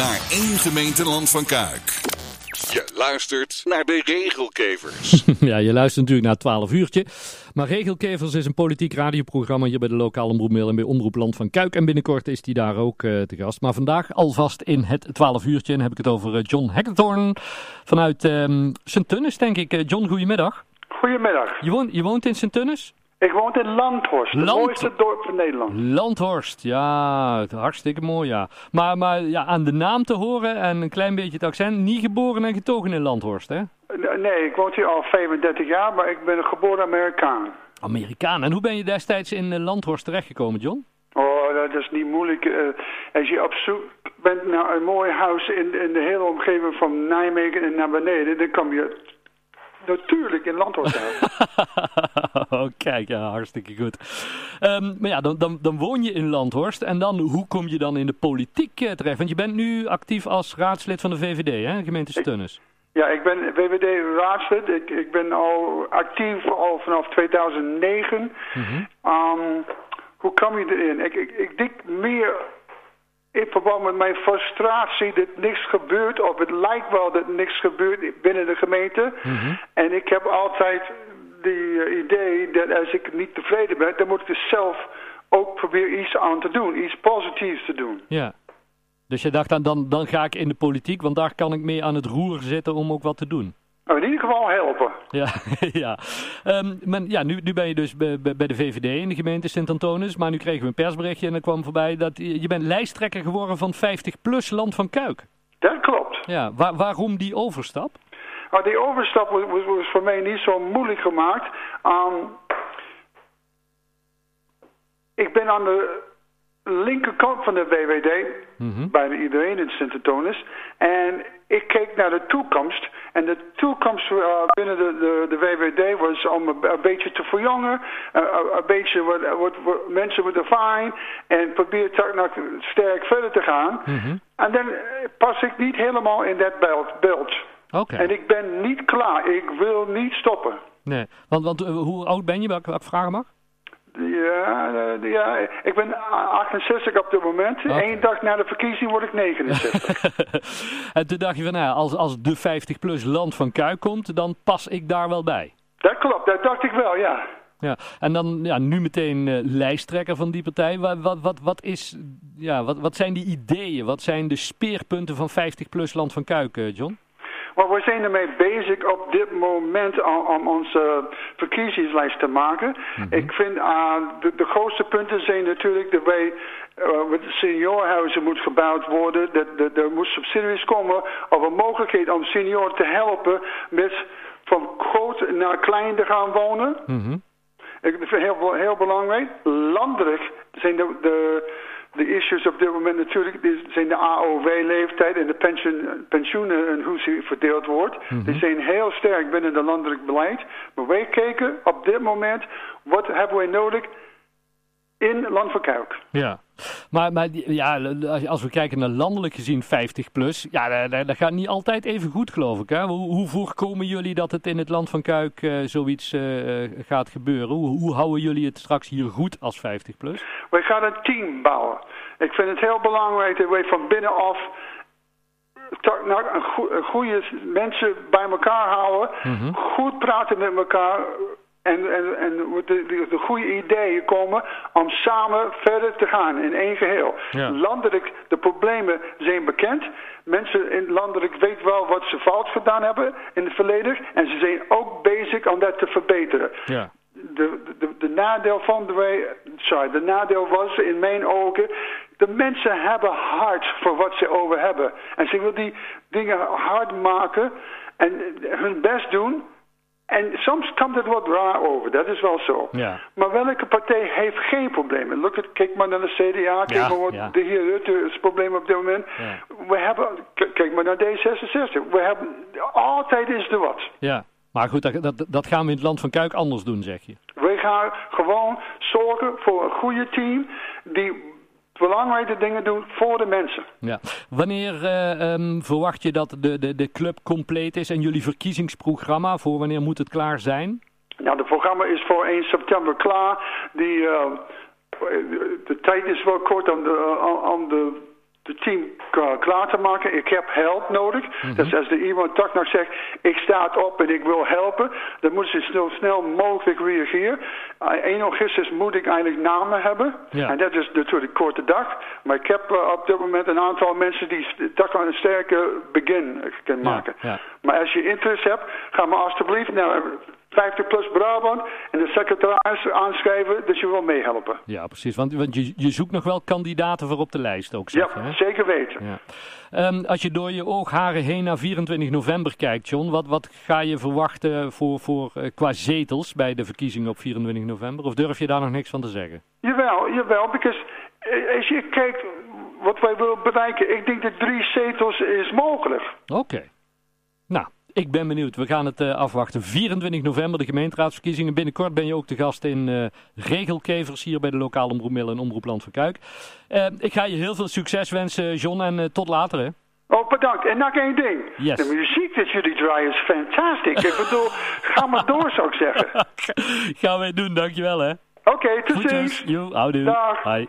Naar één gemeenteland van Kuik. Je luistert naar de regelkevers. ja, je luistert natuurlijk naar het 12 uurtje. Maar Regelkevers is een politiek radioprogramma hier bij de lokale omroepmail en bij Omroep Land van Kuik. En binnenkort is hij daar ook uh, te gast. Maar vandaag alvast in het 12 uurtje. En heb ik het over uh, John Hackathorn vanuit um, Sint-Tunis, denk ik. Uh, John, goedemiddag. Goedemiddag. Je woont, je woont in Sint-Tunis? Ik woon in Landhorst, het Land... mooiste dorp van Nederland. Landhorst, ja, hartstikke mooi, ja. Maar, maar ja, aan de naam te horen en een klein beetje het accent, niet geboren en getogen in Landhorst, hè? Nee, ik woon hier al 35 jaar, maar ik ben een geboren Amerikaan. Amerikaan, en hoe ben je destijds in Landhorst terechtgekomen, John? Oh, dat is niet moeilijk. Uh, als je op zoek bent naar een mooi huis in, in de hele omgeving van Nijmegen en naar beneden, dan kom je natuurlijk in Landhorst oh, kijk, ja, hartstikke goed. Um, maar ja, dan, dan, dan woon je in Landhorst en dan, hoe kom je dan in de politiek uh, terecht? Want je bent nu actief als raadslid van de VVD, hè, gemeente Stunnes. Ja, ik ben VVD-raadslid. Ik, ik ben al actief al vanaf 2009. Mm -hmm. um, hoe kwam je erin? Ik, ik, ik denk meer in verband met mijn frustratie dat niks gebeurt, of het lijkt wel dat niks gebeurt binnen de gemeente. Mm -hmm. En ik heb altijd die uh, idee dat als ik niet tevreden ben, dan moet ik dus zelf ook proberen iets aan te doen, iets positiefs te doen. Ja. Dus je dacht dan, dan, dan ga ik in de politiek, want daar kan ik mee aan het roer zitten om ook wat te doen. Nou, in ieder geval helpen. Ja, ja. Um, maar ja nu, nu ben je dus bij, bij de VVD in de gemeente Sint-Antonis. Maar nu kregen we een persberichtje en er kwam voorbij dat je bent lijsttrekker geworden van 50PLUS Land van Kuik. Dat klopt. Ja, waar, waarom die overstap? Nou, die overstap was, was, was, voor mij niet zo moeilijk gemaakt. Um, ik ben aan de linkerkant van de WWD, mm -hmm. bijna iedereen in Sint-Antonis. En ik keek naar de toekomst. En de toekomst uh, binnen de, de, de, WWD was om een, een beetje te verjongen. Uh, een beetje wat, wat, wat mensen met ervaring. En probeer toch sterk verder te gaan. Mm -hmm. En dan pas ik niet helemaal in dat beeld. beeld. Okay. En ik ben niet klaar. Ik wil niet stoppen. Nee, want, want uh, hoe oud ben je, welke, vragen mag? Ja, uh, ja, ik ben 68 op dit moment. Okay. Eén dag na de verkiezing word ik 69. en toen dacht je van, nou, als, als de 50-plus land van Kuik komt, dan pas ik daar wel bij. Dat klopt, dat dacht ik wel, ja. Ja, en dan ja, nu meteen uh, lijsttrekker van die partij. Wat, wat, wat, wat, is, ja, wat, wat zijn die ideeën? Wat zijn de speerpunten van 50-plus land van Kuik, uh, John? Maar we zijn ermee bezig op dit moment om, om onze verkiezingslijst te maken. Mm -hmm. Ik vind uh, de, de, grootste punten zijn natuurlijk dat wij uh, met seniorhuizen moet gebouwd worden. Dat, dat er moet subsidies komen of een mogelijkheid om senioren te helpen met van groot naar klein te gaan wonen. Mm -hmm. Ik vind heel, heel belangrijk. Landelijk zijn de, de de issues op dit moment natuurlijk zijn de AOW-leeftijd en de pensioen, pensioenen en hoe ze verdeeld wordt. Mm -hmm. Die zijn heel sterk binnen het landelijk beleid. Maar wij kijken op dit moment, wat hebben wij nodig in Land van Kuik. Ja, maar, maar ja, als we kijken naar landelijk gezien 50 plus, ja, dat, dat gaat niet altijd even goed geloof ik. Hè? Hoe, hoe voorkomen jullie dat het in het Land van Kuik uh, zoiets uh, gaat gebeuren? Hoe, hoe houden jullie het straks hier goed als 50 plus? Wij gaan een team bouwen. Ik vind het heel belangrijk dat wij van binnenaf een goede mensen bij elkaar houden, mm -hmm. goed praten met elkaar en, en, en de, de, de, goede ideeën komen om samen verder te gaan in één geheel. Ja. Landelijk, de problemen zijn bekend. Mensen in landelijk weten wel wat ze fout gedaan hebben in het verleden. En ze zijn ook bezig om dat te verbeteren. Ja. De, de, de nadeel van de sorry, de nadeel was in mijn ogen, de mensen hebben hard voor wat ze over hebben. En ze willen die dingen hard maken en hun best doen. En soms komt het wat raar over, dat is wel zo. Ja. Maar welke partij heeft geen problemen? Look at, kijk maar naar de CDA, kijk ja, maar wat ja. de heer Rutte is probleem op dit moment. We hebben, kijk maar naar D66, we hebben, altijd is er wat. Ja, maar goed, dat, dat, dat gaan we in het land van Kuik anders doen, zeg je. We gaan gewoon zorgen voor een goede team die belangrijke dingen doen voor de mensen. Ja. Wanneer uh, um, verwacht je dat de, de, de club compleet is en jullie verkiezingsprogramma? Voor wanneer moet het klaar zijn? Nou, het programma is voor 1 september klaar. Die, uh, de tijd is wel kort om de, om de de team klaar te maken. Ik heb help nodig. Dus als er iemand toch nog zegt, ik sta op en ik wil helpen, dan moeten ze zo snel mogelijk reageren. Uh, 1 augustus moet ik eigenlijk namen hebben. Ja. En dat is natuurlijk korte dag. Maar ik heb uh, op dit moment een aantal mensen die toch een sterke begin kunnen maken. ja. Maar als je interesse hebt, ga maar alstublieft naar 50 plus Brabant en de secretaris aanschrijven dat je wil meehelpen. Ja, precies. Want, want je, je zoekt nog wel kandidaten voor op de lijst ook, Ja, hè? zeker weten. Ja. Ehm, als je door je oogharen heen naar 24 november kijkt, John, wat, wat ga je verwachten voor, voor, eh, qua zetels bij de verkiezingen op 24 november? Of durf je daar nog niks van te zeggen? Jawel, jawel, because eh, als je kijkt wat wij willen bereiken, ik denk dat drie zetels is mogelijk. Oké. Nou, ik ben benieuwd. We gaan het eh, afwachten. 24 november, de gemeenteraadsverkiezingen. Binnenkort ben je ook te gast in eh, Regelkevers hier bij de lokale Omroep Middel en Omroep Land van Kuik. Eh, ik ga je heel veel succes wensen, John, en tot later, hè? Oh, bedankt. En nog één ding. Yes. De muziek dat jullie draaien is fantastisch. Ik bedoel, ga maar door, zou ik zeggen. Gaan wij doen, dankjewel, hè? Oké, tot ziens. Houdoe. Dag. Bye.